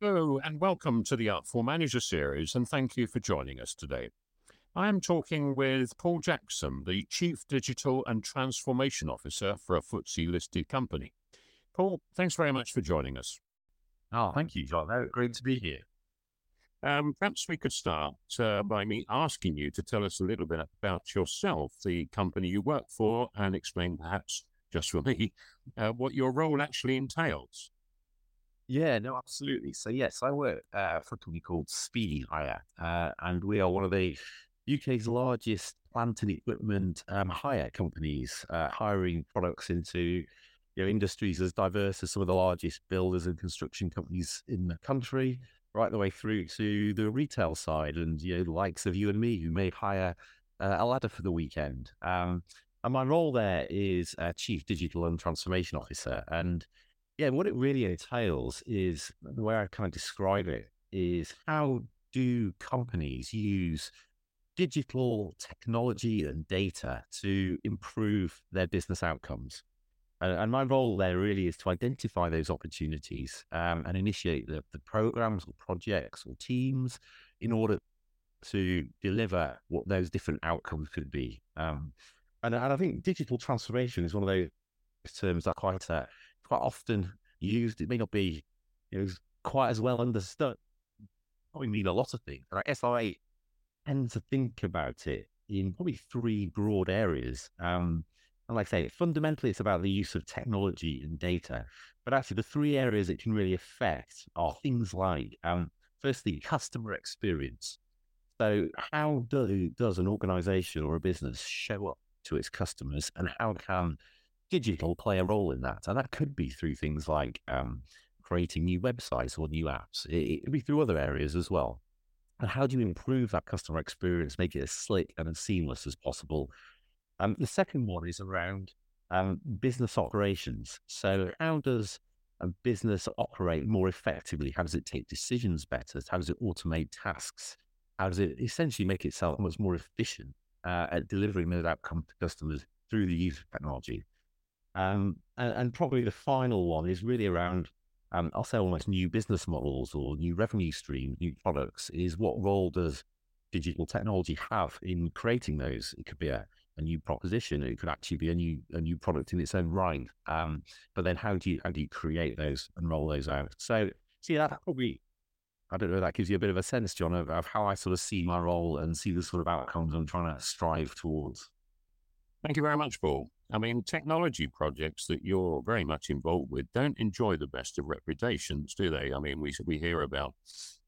Hello, and welcome to the Artful Manager series, and thank you for joining us today. I am talking with Paul Jackson, the Chief Digital and Transformation Officer for a FTSE listed company. Paul, thanks very much for joining us. Oh, thank you, John. Great to be here. Um, perhaps we could start uh, by me asking you to tell us a little bit about yourself, the company you work for, and explain perhaps just for me uh, what your role actually entails. Yeah, no, absolutely. So yes, I work uh, for a company called Speedy Hire, uh, and we are one of the UK's largest plant and equipment um, hire companies, uh, hiring products into you know, industries as diverse as some of the largest builders and construction companies in the country, right the way through to the retail side, and you know, the likes of you and me who may hire uh, a ladder for the weekend. Um, and my role there is Chief Digital and Transformation Officer, and yeah, what it really entails is the way I kind of describe it is how do companies use digital technology and data to improve their business outcomes? And, and my role there really is to identify those opportunities um, and initiate the, the programs or projects or teams in order to deliver what those different outcomes could be. Um, and, and I think digital transformation is one of those terms that quite uh, quite often used. It may not be quite as well understood. Probably mean a lot of things. I guess tend to think about it in probably three broad areas. Um, and like I say, fundamentally, it's about the use of technology and data. But actually, the three areas it can really affect are things like, um, firstly, customer experience. So, how do, does an organization or a business show up to its customers, and how can digital play a role in that. And that could be through things like um, creating new websites or new apps. It, it could be through other areas as well. And how do you improve that customer experience, make it as slick and as seamless as possible? Um, the second one is around um, business operations. So, how does a business operate more effectively? How does it take decisions better? How does it automate tasks? How does it essentially make itself much more efficient uh, at delivering those outcomes to customers through the use of technology? Um, and, and, probably the final one is really around, um, I'll say almost new business models or new revenue streams, new products, is what role does digital technology have in creating those? It could be a, a new proposition. It could actually be a new a new product in its own right. Um, but then how do you how do you create those and roll those out? So see that probably I don't know that gives you a bit of a sense, John, of, of how I sort of see my role and see the sort of outcomes I'm trying to strive towards. Thank you very much, Paul. I mean, technology projects that you're very much involved with don't enjoy the best of reputations, do they? I mean, we we hear about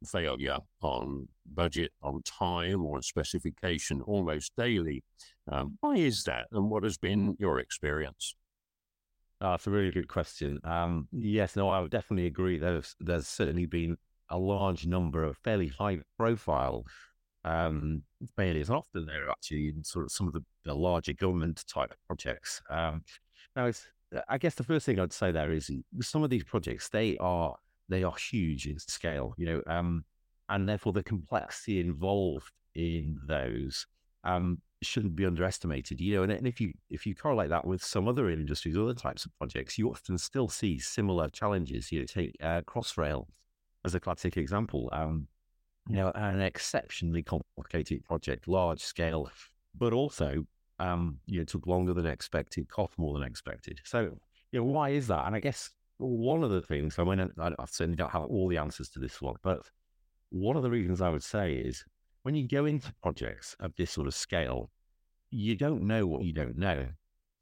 failure on budget, on time, or on specification almost daily. Um, why is that, and what has been your experience? That's a really good question. Um, yes, no, I would definitely agree. There's there's certainly been a large number of fairly high profile um, failures. And often they're actually in sort of some of the, the larger government type projects. Um, now, I guess the first thing I'd say there is some of these projects they are they are huge in scale, you know, um, and therefore the complexity involved in those um, shouldn't be underestimated. You know, and, and, if you if you correlate that with some other industries, other types of projects, you often still see similar challenges. You know, take uh, Crossrail as a classic example. Um, you know, an exceptionally complicated project, large scale, but also, um, you know, took longer than expected, cost more than expected. So, you know, why is that? And I guess one of the things, I mean, I, I certainly don't have all the answers to this one, but one of the reasons I would say is when you go into projects of this sort of scale, you don't know what you don't know.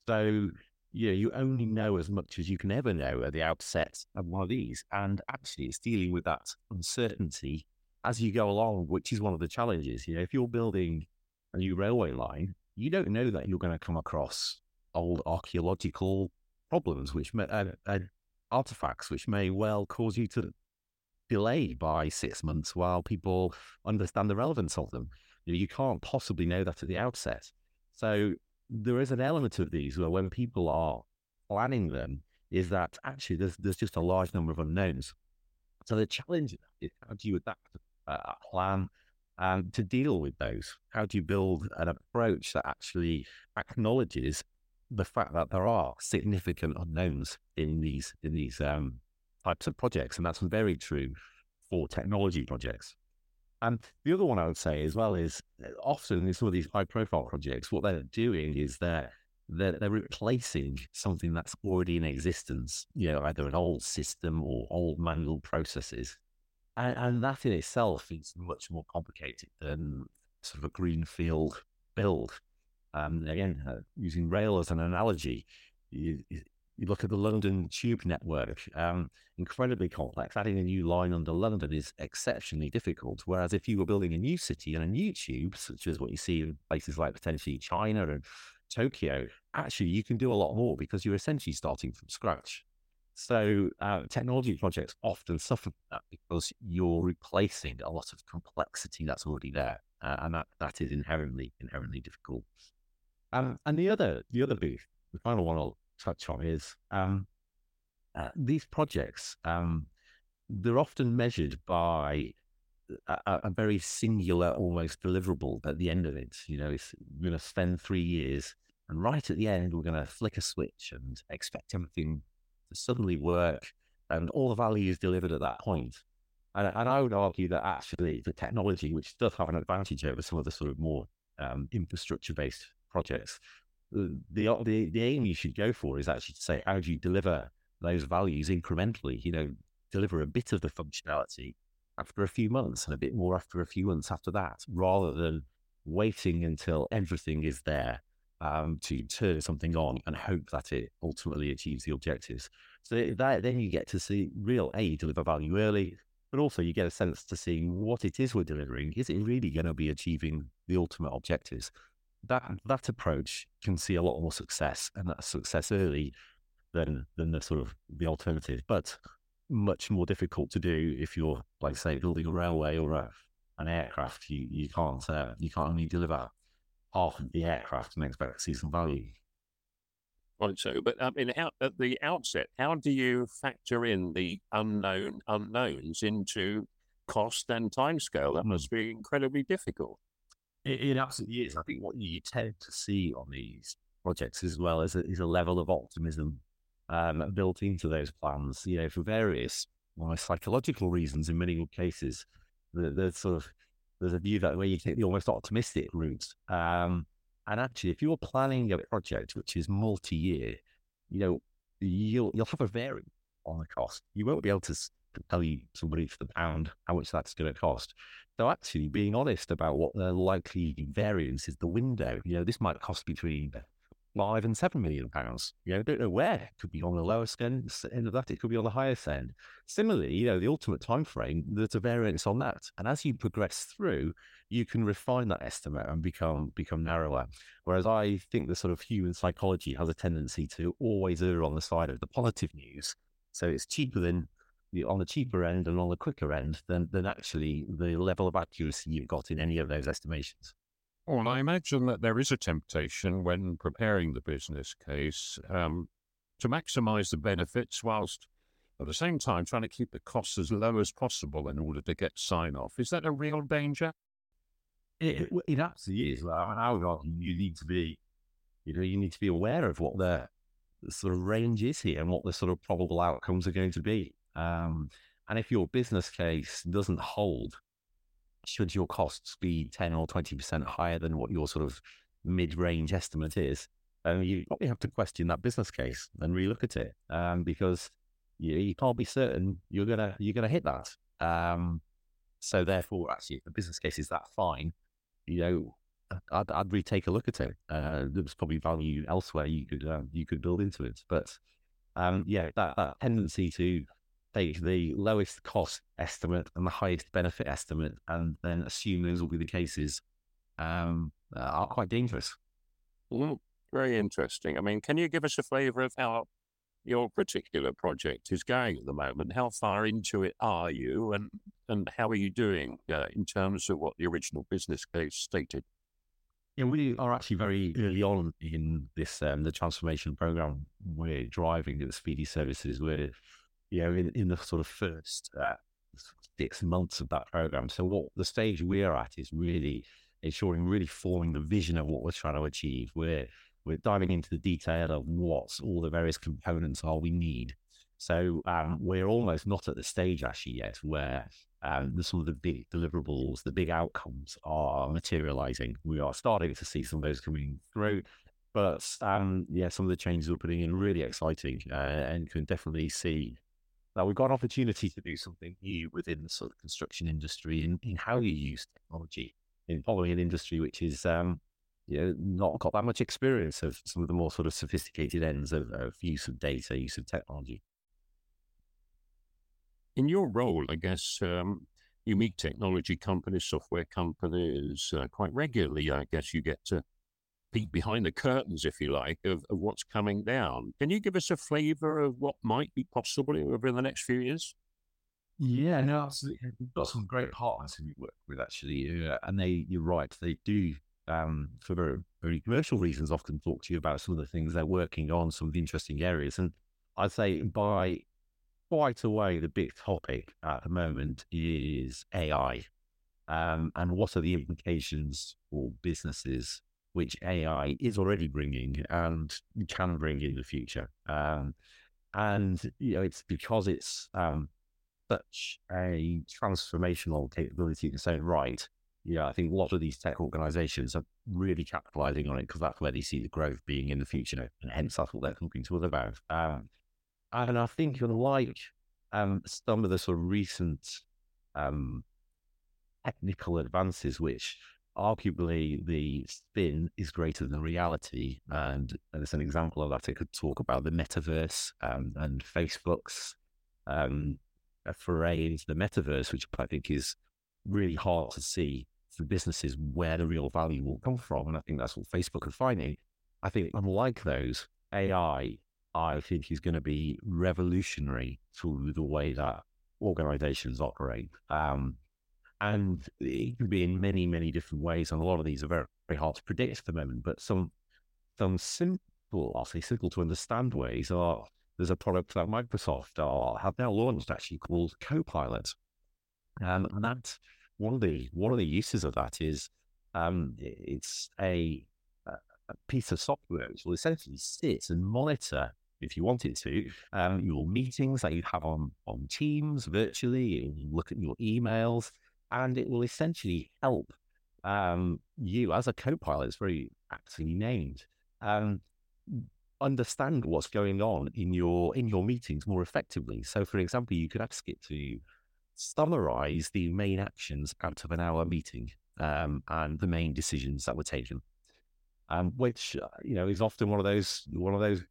So, you know, you only know as much as you can ever know at the outset of one of these. And actually, it's dealing with that uncertainty as you go along, which is one of the challenges. You know, if you're building a new railway line, you don't know that you're going to come across old archaeological problems, which may, uh, uh, artifacts, which may well cause you to delay by six months while people understand the relevance of them. You, know, you can't possibly know that at the outset. So there is an element of these where when people are planning them, is that actually there's there's just a large number of unknowns. So the challenge is how do you adapt a plan um, to deal with those? How do you build an approach that actually acknowledges the fact that there are significant unknowns in these in these um, types of projects, and that's very true for technology projects. And the other one I would say as well is uh, often in some of these high profile projects, what they're doing is they're, they're, they're replacing something that's already in existence, you know, either an old system or old manual processes. And, and that in itself is much more complicated than sort of a greenfield build. Um, again, uh, using rail as an analogy, you, you look at the London Tube network, um, incredibly complex. Adding a new line under London is exceptionally difficult. Whereas if you were building a new city and a new tube, such as what you see in places like potentially China and Tokyo, actually you can do a lot more because you're essentially starting from scratch. So uh, technology projects often suffer from that because you're replacing a lot of complexity that's already there, uh, and that, that is inherently inherently difficult. Um, and the other the other big the final one I'll touch on is um, uh, these projects. Um, they're often measured by a, a, very singular, almost deliverable at the end of it. You know, we're going to spend three years, and right at the end, we're going to flick a switch and expect everything suddenly work, and all the value is delivered at that point. And, and I would argue that actually the technology, which does have an advantage over some of the sort of more um, infrastructure-based projects, the, the the aim you should go for is actually to say how do you deliver those values incrementally you know deliver a bit of the functionality after a few months and a bit more after a few months after that rather than waiting until everything is there um, to turn something on and hope that it ultimately achieves the objectives. So that then you get to see real a deliver value early but also you get a sense to see what it is we're delivering. Is it really going to be achieving the ultimate objectives? That that approach can see a lot more success and that success early than than the sort of the alternative, but much more difficult to do if you're like say building a railway or a, an aircraft. You you can't uh, you can't only deliver half of the aircraft and expect to see some value. Right. So, but I mean, how, at the outset, how do you factor in the unknown unknowns into cost and timescale? That must be incredibly difficult. It, it, absolutely is. I think what you tend to see on these projects as well is a, is a level of optimism um, built into those plans. You know, for various well, psychological reasons, in many cases, the sort of there's a view that where you take the almost optimistic route. Um, and actually, if you're planning a project which is multi-year, you know, you'll you'll have a variance on the cost. You won't be able to tell you somebody for the pound how much that's going to cost. So actually being honest about what the likely variance is, the window, you know, this might cost between five and seven million pounds. You know, don't know where. It could be on the lowest end, end of that. It could be on the highest end. Similarly, you know, the ultimate time frame, there's a variance on that. And as you progress through, you can refine that estimate and become become narrower. Whereas I think the sort of human psychology has a tendency to always err on the side of the positive news. So it's cheaper than on the cheaper end and on the quicker end than, than actually the level of accuracy you've got in any of those estimations. Well, I imagine that there is a temptation when preparing the business case um, to maximize the benefits whilst at the same time trying to keep the costs as low as possible in order to get sign off. Is that a real danger? It, it, it absolutely is. I argue you need to be, you know, you need to be aware of what the, the sort of range is here and what the sort of probable outcomes are going to be. Um, and if your business case doesn't hold, should your costs be 10 or 20% higher than what your sort of mid range estimate is, um, you probably have to question that business case and relook at it um, because you, you, can't be certain you're gonna you're gonna hit that. Um, so therefore, actually, if the business case is that fine, you know, I'd, I'd retake a look at it. Uh, there's probably value elsewhere you could uh, you could build into it, but um, yeah, that, that tendency to take the lowest cost estimate and the highest benefit estimate, and then assume those will be the cases, um, are quite dangerous. Mm, very interesting. I mean, can you give us a flavour of how your particular project is going at the moment? How far into it are you, and and how are you doing uh, in terms of what the original business case stated? Yeah, we are actually very early on in this um, the transformation program we're driving at Speedy Services. We're you know, in, in the sort of first uh, six months of that program. So what the stage we're at is really ensuring, really forming the vision of what we're trying to achieve. We're we're diving into the detail of what all the various components are we need. So um, we're almost not at the stage actually yet where um, the some of the big deliverables, the big outcomes are materializing. We are starting to see some of those coming through. But um, yeah, some of the changes we're putting in really exciting uh, and can definitely see that we've got an opportunity to do something new within the sort of construction industry in, in how you use technology in following an industry which is um, you know, not got that much experience of some of the more sort of sophisticated ends of, of use of data, use of technology. In your role, I guess um, you meet technology companies, software companies uh, quite regularly. I guess you get to peek behind the curtains, if you like, of, of what's coming down. Can you give us a flavour of what might be possible over the next few years? Yeah, no, absolutely. We've got some great partners who we work with actually, uh, and they, you're right, they do, um, for very, very commercial reasons, often talk to you about some of the things they're working on, some of the interesting areas. And I'd say by quite away, the big topic at the moment is AI, um, and what are the implications for businesses which AI is already bringing and can bring in the future. Um, and you know, it's because it's um, such a transformational capability in its own right. Yeah, I think a lot of these tech organizations are really capitalizing on it because that's where they see the growth being in the future, and hence that's what they're talking to us about. Um, and I think, unlike um, some of the sort of recent um, technical advances, which arguably the spin is greater than reality. And, and as an example of that, I could talk about the metaverse um, and Facebook's um, foray into the metaverse, which I think is really hard to see for businesses where the real value will come from. And I think that's what Facebook are finding. I think, unlike those, AI, I think is going to be revolutionary through the way that organizations operate. Um, and it can be in many, many different ways. And a lot of these are very, very hard to predict at the moment. But some some simple, I'll say simple to understand ways are there's a product that Microsoft are, have now launched actually called Copilot. Um, and that's one of the one of the uses of that is um, it's a, a piece of software which will essentially sit and monitor if you wanted to, um, your meetings that you have on on Teams virtually, look at your emails, and it will essentially help um, you as a co-pilot. It's very actually named. Um, understand what's going on in your in your meetings more effectively. So, for example, you could ask it to summarize the main actions out of an hour meeting um, and the main decisions that were taken, um, which uh, you know is often one of those one of those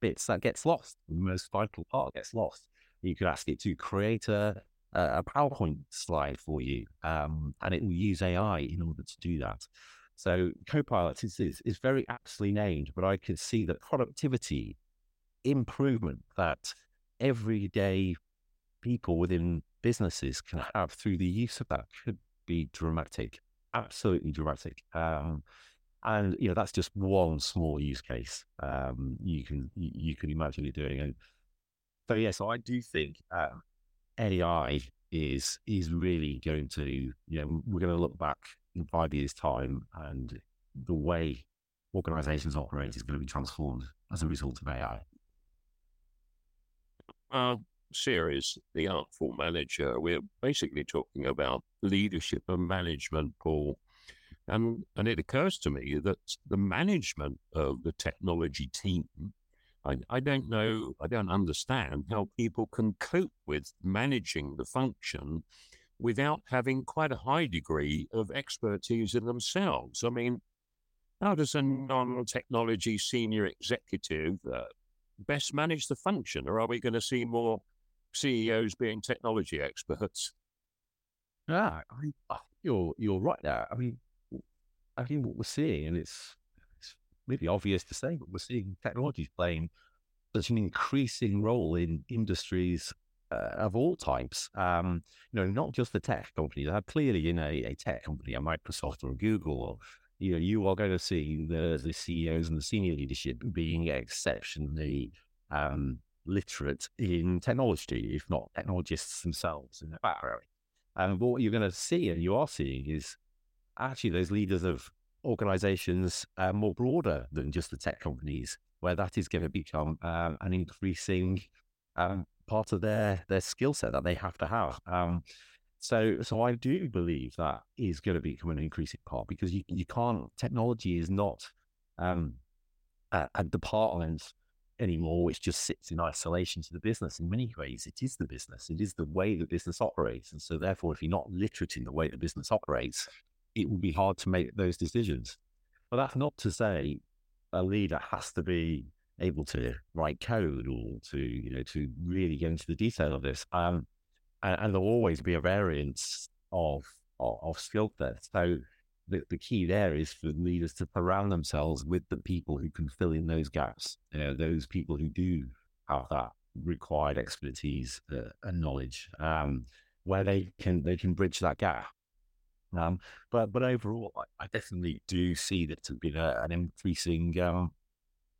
bits that gets lost. The most vital part gets lost. You could ask it to create a a PowerPoint slide for you, um, and it will use AI in order to do that. So Copilot is, is, is very aptly named, but I can see the productivity improvement that everyday people within businesses can have through the use of that could be dramatic, absolutely dramatic. Um, and you know that's just one small use case um, you can you, you can imagine it doing. And so yeah, so I do think uh, AI is is really going to, you know, we're going to look back in five years' time and the way organizations operate is going to be transformed as a result of AI. Our uh, series, The Artful Manager, we're basically talking about leadership and management, Paul. And, and it occurs to me that the management of the technology team I, I don't know, I don't understand how people can cope with managing the function without having quite a high degree of expertise in themselves. I mean, how does a non technology senior executive uh, best manage the function? Or are we going to see more CEOs being technology experts? Yeah, I, you're you're right there. I mean, I think what we're seeing, and it's maybe obvious to say, but we're seeing technology playing such an increasing role in industries uh, of all types. Um, you know, not just the tech companies. Uh, clearly, in a, a tech company, a Microsoft or a Google, or you know, you are going to see the the CEOs and the senior leadership being exceptionally um, literate in technology, if not technologists themselves in their background. But what you're going to see, and you are seeing, is actually those leaders of organizations uh, more broader than just the tech companies, where that is going to become uh, an increasing um, part of their their skill set that they have to have. Um, so, so I do believe that is going to become an increasing part because you, you can't. Technology is not um, a, a department anymore, which just sits in isolation to the business. In many ways, it is the business. It is the way the business operates, and so therefore, if you're not literate in the way the business operates, it will be hard to make those decisions. But that's not to say a leader has to be able to write code or to you know to really get into the detail of this. Um, and, and there'll always be a variance of of, of skill set. So the, the key there is for leaders to surround themselves with the people who can fill in those gaps. You know, those people who do have that required expertise uh, and knowledge, um, where they can they can bridge that gap. Um, but but overall, I, I, definitely do see that to be a, an increasing um,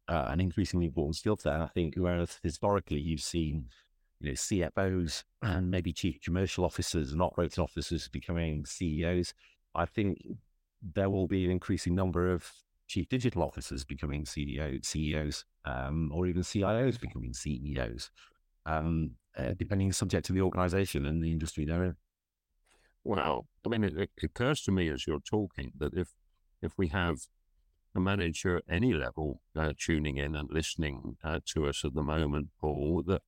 uh, an increasingly important skill set. I think whereas historically you've seen you know CFOs and maybe chief commercial officers and operating officers becoming CEOs, I think there will be an increasing number of chief digital officers becoming CEO, CEOs, um, or even CIOs becoming CEOs, um, uh, depending subject to the organization and the industry they're in. Wow. I mean, it, it, occurs to me as you're talking that if if we have a manager at any level uh, tuning in and listening uh, to us at the moment, Paul, that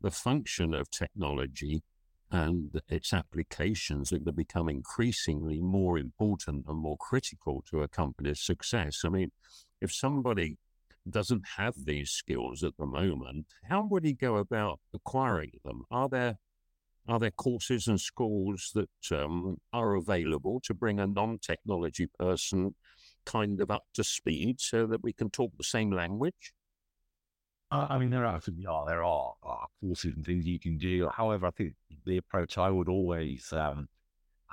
the function of technology and its applications are going to become increasingly more important and more critical to a company's success. I mean, if somebody doesn't have these skills at the moment, how would he go about acquiring them? Are there are there courses and schools that um, are available to bring a non-technology person kind of up to speed so that we can talk the same language? Uh, I mean, there absolutely are. There are, are courses and things you can do. However, I think the approach I would always um,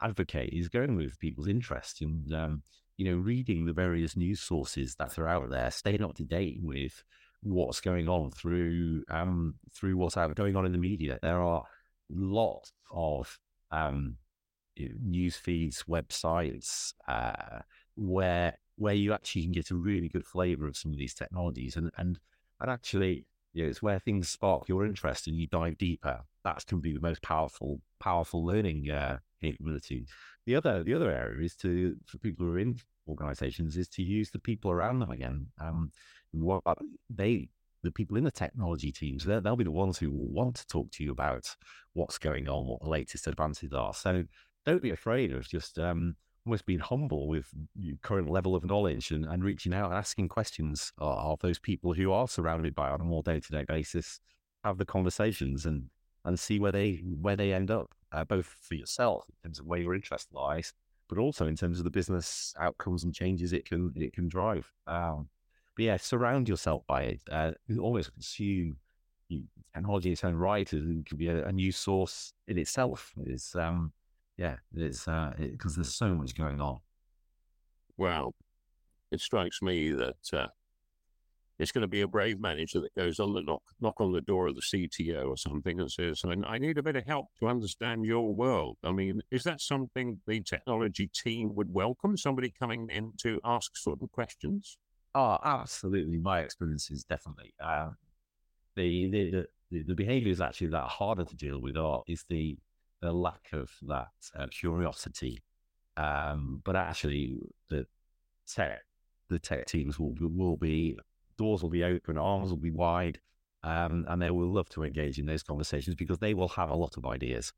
advocate is going with people's interest and, um, you know, reading the various news sources that are out there, staying up to date with what's going on through um, through what's going on in the media. There are lots of um, news feeds, websites uh, where where you actually can get a really good flavor of some of these technologies and and and actually, you know, it's where things spark your interest and you dive deeper. That can be the most powerful, powerful learning uh, capability. The other, the other area is to for people who are in organizations is to use the people around them again. Um, what they, the people in the technology teams, they'll be the ones who will want to talk to you about what's going on, what the latest advances are. So don't be afraid of just um, almost being humble with your current level of knowledge and, and reaching out and asking questions of those people who are surrounded by on a more day to day basis. Have the conversations and and see where they where they end up, uh, both for yourself in terms of where your interest lies, but also in terms of the business outcomes and changes it can it can drive. Um, but yeah, surround yourself by it. Uh, always consume technology its own right. It could be a, a new source in itself. Is um, yeah, it's because uh, there's so much going on. Well, it strikes me that uh, it's going to be a brave manager that goes on the knock, knock on the door of the CTO or something and says, I need a bit of help to understand your world. I mean, is that something the technology team would welcome? Somebody coming in to ask certain questions? Oh, absolutely. My experience is definitely. Uh, the, the, the, the behaviors actually that harder to deal with are is the the lack of that uh, curiosity. Um, but actually, the tech, the tech teams will will be doors will be open, arms will be wide, um, and they will love to engage in those conversations because they will have a lot of ideas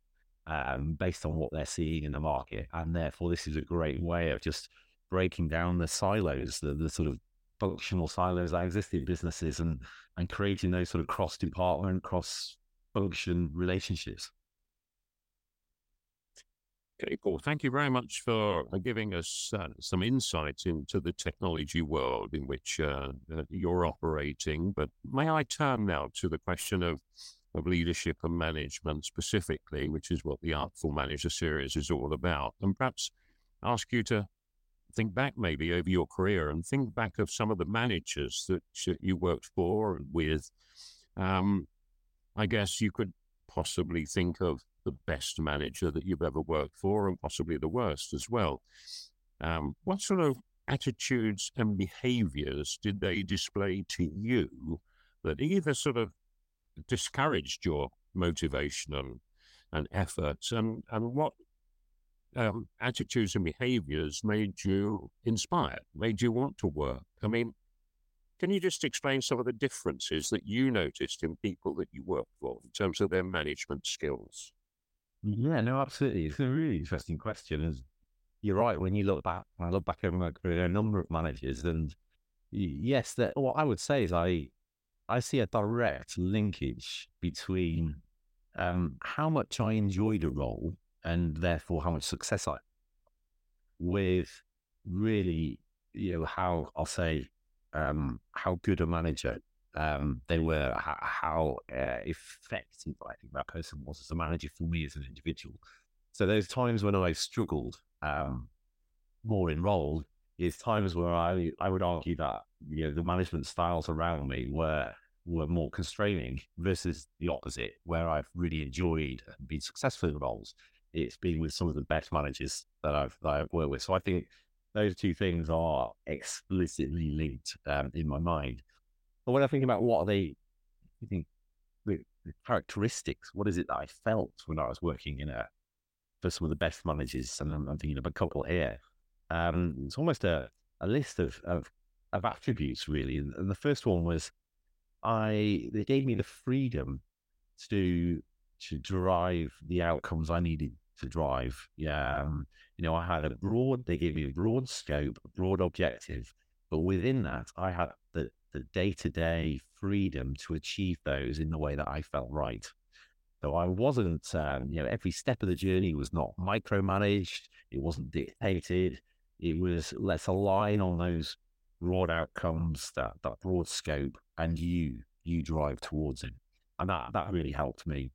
um, based on what they're seeing in the market, and therefore this is a great way of just breaking down the silos, the, the sort of functional silos that exist in businesses, and and creating those sort of cross department, cross function relationships. Okay, Paul, thank you very much for uh, giving us uh, some insights into the technology world in which uh, uh, you're operating. But may I turn now to the question of, of leadership and management specifically, which is what the Artful Manager series is all about, and perhaps ask you to think back maybe over your career and think back of some of the managers that you worked for and with. Um, I guess you could possibly think of the best manager that you've ever worked for and possibly the worst as well. Um, what sort of attitudes and behaviors did they display to you that either sort of discouraged your motivation and, and efforts? And, and what um, attitudes and behaviors made you inspired, made you want to work? I mean, can you just explain some of the differences that you noticed in people that you worked for in terms of their management skills? Yeah, no, absolutely. It's a really interesting question. And you're right. When you look back, I look back over my career, a number of managers, and yes, that what I would say is I, I see a direct linkage between um, how much I enjoyed a role and therefore how much success I, with really, you know, how I'll say um, how good a manager um, they were, how, how uh, effective I think that person was as a manager for me as an individual. So those times when I struggled um, more enrolled is times where I I would argue that you know the management styles around me were were more constraining versus the opposite, where I've really enjoyed and been successful in roles. It's been with some of the best managers that I've that I've worked with. So I think those two things are explicitly linked um, in my mind. But when I think about what are they, you think the, characteristics, what is it that I felt when I was working in a for some of the best managers, and I'm, I'm thinking of a couple here. Um, it's almost a, a list of, of, of attributes really, and, and the first one was I they gave me the freedom to to drive the outcomes I needed to drive. Yeah. Um, you know, I had a broad, they gave me a broad scope, a broad objective, but within that, I had the, the day-to-day freedom to achieve those in the way that I felt right. So I wasn't, um, you know, every step of the journey was not micromanaged. It wasn't dictated. It was let's align on those broad outcomes, that that broad scope, and you you drive towards it. And that that really helped me.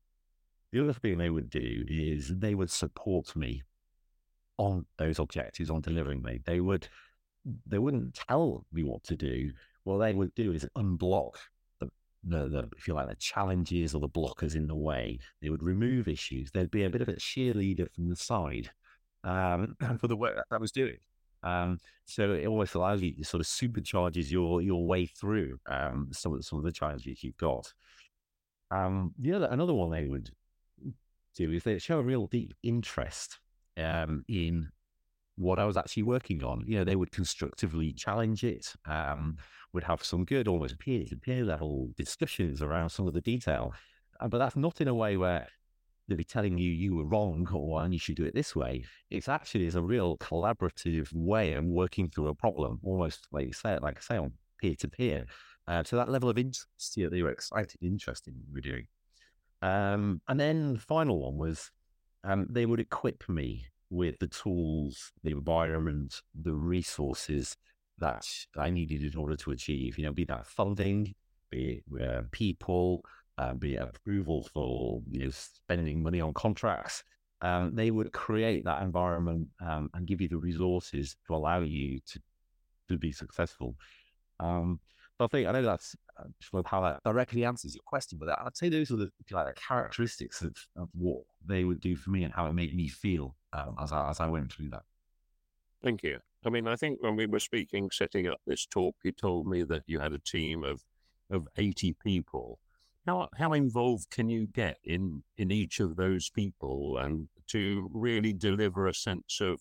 The other thing they would do is they would support me on those objectives, on delivering me. They would they wouldn't tell me what to do. What they would do is unblock the, the, the if you like the challenges or the blockers in the way. They would remove issues. There'd be a bit of a cheerleader from the side um, for the work that I was doing. Um, so it almost allows you to sort of supercharges your your way through um, some of some of the challenges you've got. Um, the other another one they would do is they show a real deep interest um, in what I was actually working on. You know, they would constructively challenge it, um, would have some good, almost peer to peer level discussions around some of the detail. Uh, but that's not in a way where they'll be telling you you were wrong or and you should do it this way. It's actually is a real collaborative way of working through a problem, almost like you say, like I say, on peer to peer. So that level of interest, yeah, they were excited, interested in what we are doing. Um, and then the final one was um, they would equip me with the tools, the environment, the resources that I needed in order to achieve. You know, be that funding, be it uh, people, uh, be it approval for you know spending money on contracts. Um, they would create that environment um, and give you the resources to allow you to to be successful. Um, I think I know that's uh, how that directly answers your question, but I'd say those are the like characteristics of, of what they would do for me and how it made me feel um, as I as I went through that. Thank you. I mean, I think when we were speaking, setting up this talk, you told me that you had a team of of eighty people. How how involved can you get in in each of those people and to really deliver a sense of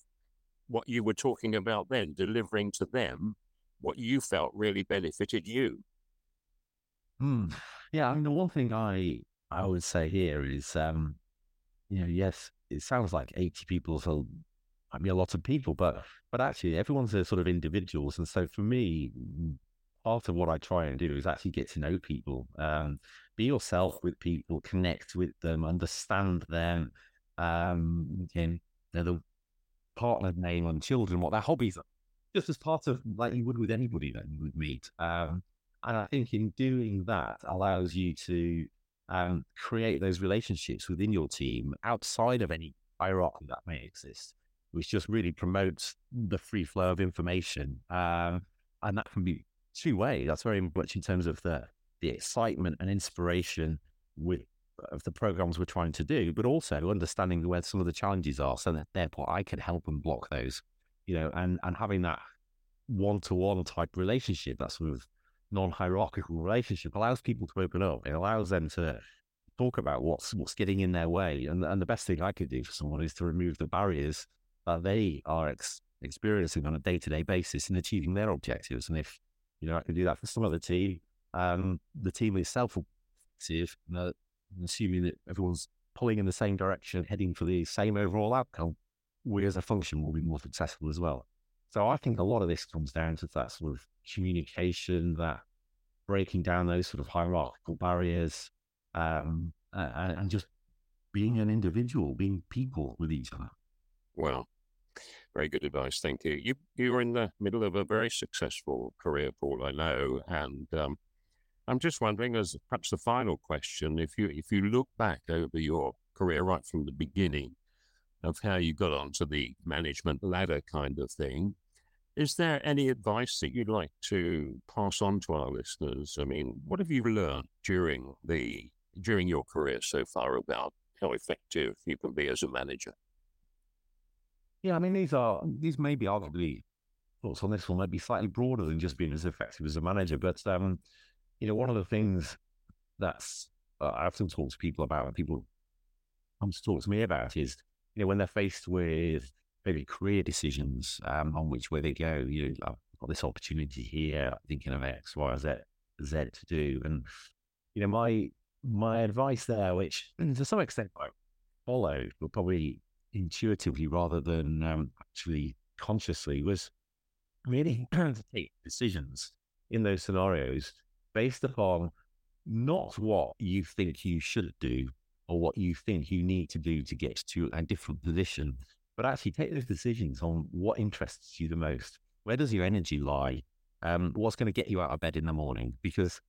what you were talking about then, delivering to them what you felt really benefited you. Hmm. Yeah, I mean, the one thing I I would say here is, um, you know, yes, it sounds like eighty people, so I mean, a lot of people, but but actually, everyone's a sort of individuals, and so for me, part of what I try and do is actually get to know people, um, be yourself with people, connect with them, understand them, um, and the partner name and children, what their hobbies are just as part of like you would with anybody that you would meet. Um, and I think in doing that allows you to um, create those relationships within your team outside of any hierarchy that may exist, which just really promotes the free flow of information. Um, and that can be two way. That's very much in terms of the the excitement and inspiration with of the programs we're trying to do, but also understanding where some of the challenges are, so that therefore I can help and block those you know, and and having that one to one type relationship, that sort of non-hierarchical relationship allows people to open up. It allows them to talk about what's what's getting in their way. And and the best thing I could do for someone is to remove the barriers that they are ex- experiencing on a day-to-day basis in achieving their objectives. And if you know I can do that for some other team, um, the team itself will see if assuming that everyone's pulling in the same direction, heading for the same overall outcome, we as a function will be more successful as well. So I think a lot of this comes down to that sort of communication, that breaking down those sort of hierarchical barriers, um, uh, and just being an individual, being people with each other. Well, very good advice. Thank you. You you're in the middle of a very successful career, Paul. I know, and um, I'm just wondering, as perhaps the final question, if you if you look back over your career right from the beginning of how you got onto the management ladder kind of thing, is there any advice that you'd like to pass on to our listeners? I mean, what have you learned during the during your career so far about how effective you can be as a manager? Yeah, I mean, these are these may be arguably thoughts on this one might be slightly broader than just being as effective as a manager, but um, you know, one of the things that's uh, I often talk to people about, and people come to talk to me about, is you know when they're faced with maybe career decisions um, on which way they go. You know, I've got this opportunity here, thinking of X, Y, Z, Z to do, and you know, my my advice there, which to some extent I followed, but probably intuitively rather than um, actually consciously, was really to take decisions in those scenarios based upon not what you think you should do or what you think you need to do to get to a different position, but actually take those decisions on what interests you the most. Where does your energy lie? Um, what's going to get you out of bed in the morning? Because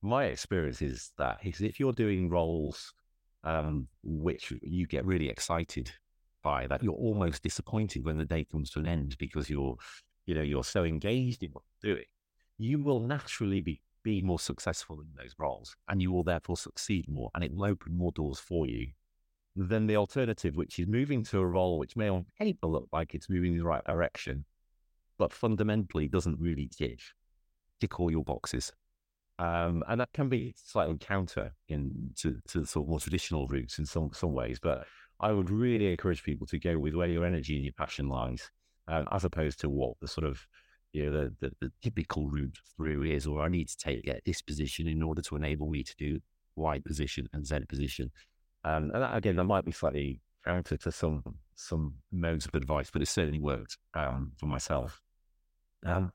my experience is that if you're doing roles um, which you get really excited by, that you're almost disappointed when the day comes to an end because you're, you know, you're so engaged in what you're doing, you will naturally be be more successful in those roles and you will therefore succeed more and it will open more doors for you than the alternative, which is moving to a role which may on paper look like it's moving in the right direction, but fundamentally doesn't really tick, tick all your boxes. Um, and that can be slightly counter in to, to sort of more traditional routes in some some ways. But I would really encourage people to go with where your energy and your passion lies, um, as opposed to what the sort of you know, the, the, the, typical route through is, or I need to take get this position in order to enable me to do Y position and Z position. Um, and that, again, that might be slightly counter to some some modes of advice, but it certainly worked um, for myself. Um,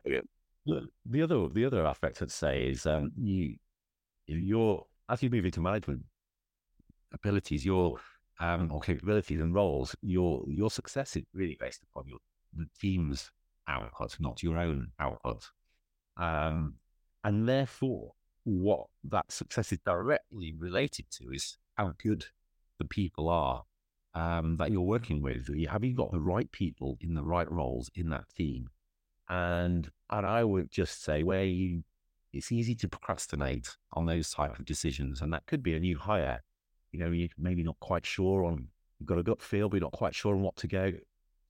the other the other aspect I'd say is um, you your as you move into management abilities, your um, or capabilities and roles, your your success is really based upon your the team's output, not your own output. Um, and therefore, what that success is directly related to is how good the people are um, that you're working with. Have you got the right people in the right roles in that team? And and I would just say where you it's easy to procrastinate on those type of decisions, and that could be a new hire. You know, you're maybe not quite sure on you've got a gut feel, but you're not quite sure on what to go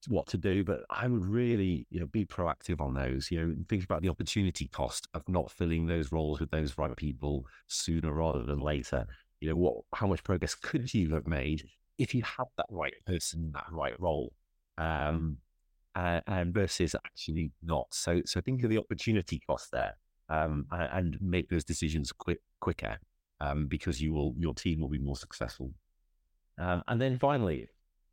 what to do, but I would really, you know, be proactive on those. You know, think about the opportunity cost of not filling those roles with those right people sooner rather than later. You know, what, how much progress could you have made if you had that right person in that right role, um, and, and versus actually not. So, so think of the opportunity cost there, um, and, and make those decisions quick, quicker, um, because you will, your team will be more successful. Um, and then finally,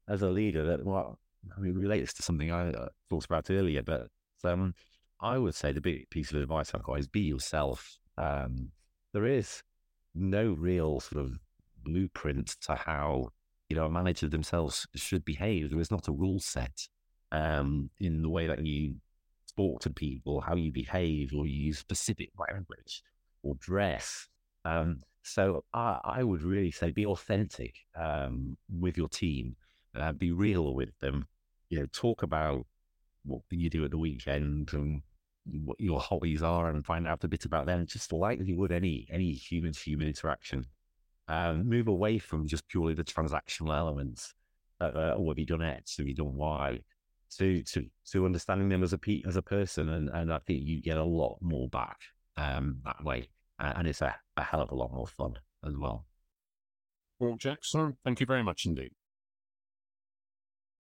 as a leader, that well, I mean, relates to something I uh, talked about earlier, but um, I would say the big piece of advice I've got is be yourself. Um, there is no real sort of blueprint to how you know a manager themselves should behave. There is not a rule set um, in the way that you talk to people, how you behave, or you use specific language or dress. Um, so I, I, would really say be authentic um, with your team, uh, be real with them, you know, talk about what you do at the weekend and what your hobbies are and find out a bit about them, just like you would any any human human interaction. Um, move away from just purely the transactional elements. Uh, uh, oh, have you done X? Have you done Y? To to to understanding them as a pe- as a person, and and I think you get a lot more back um, that way. And it's a, a hell of a lot more fun as well. Well, Jackson, thank you very much indeed.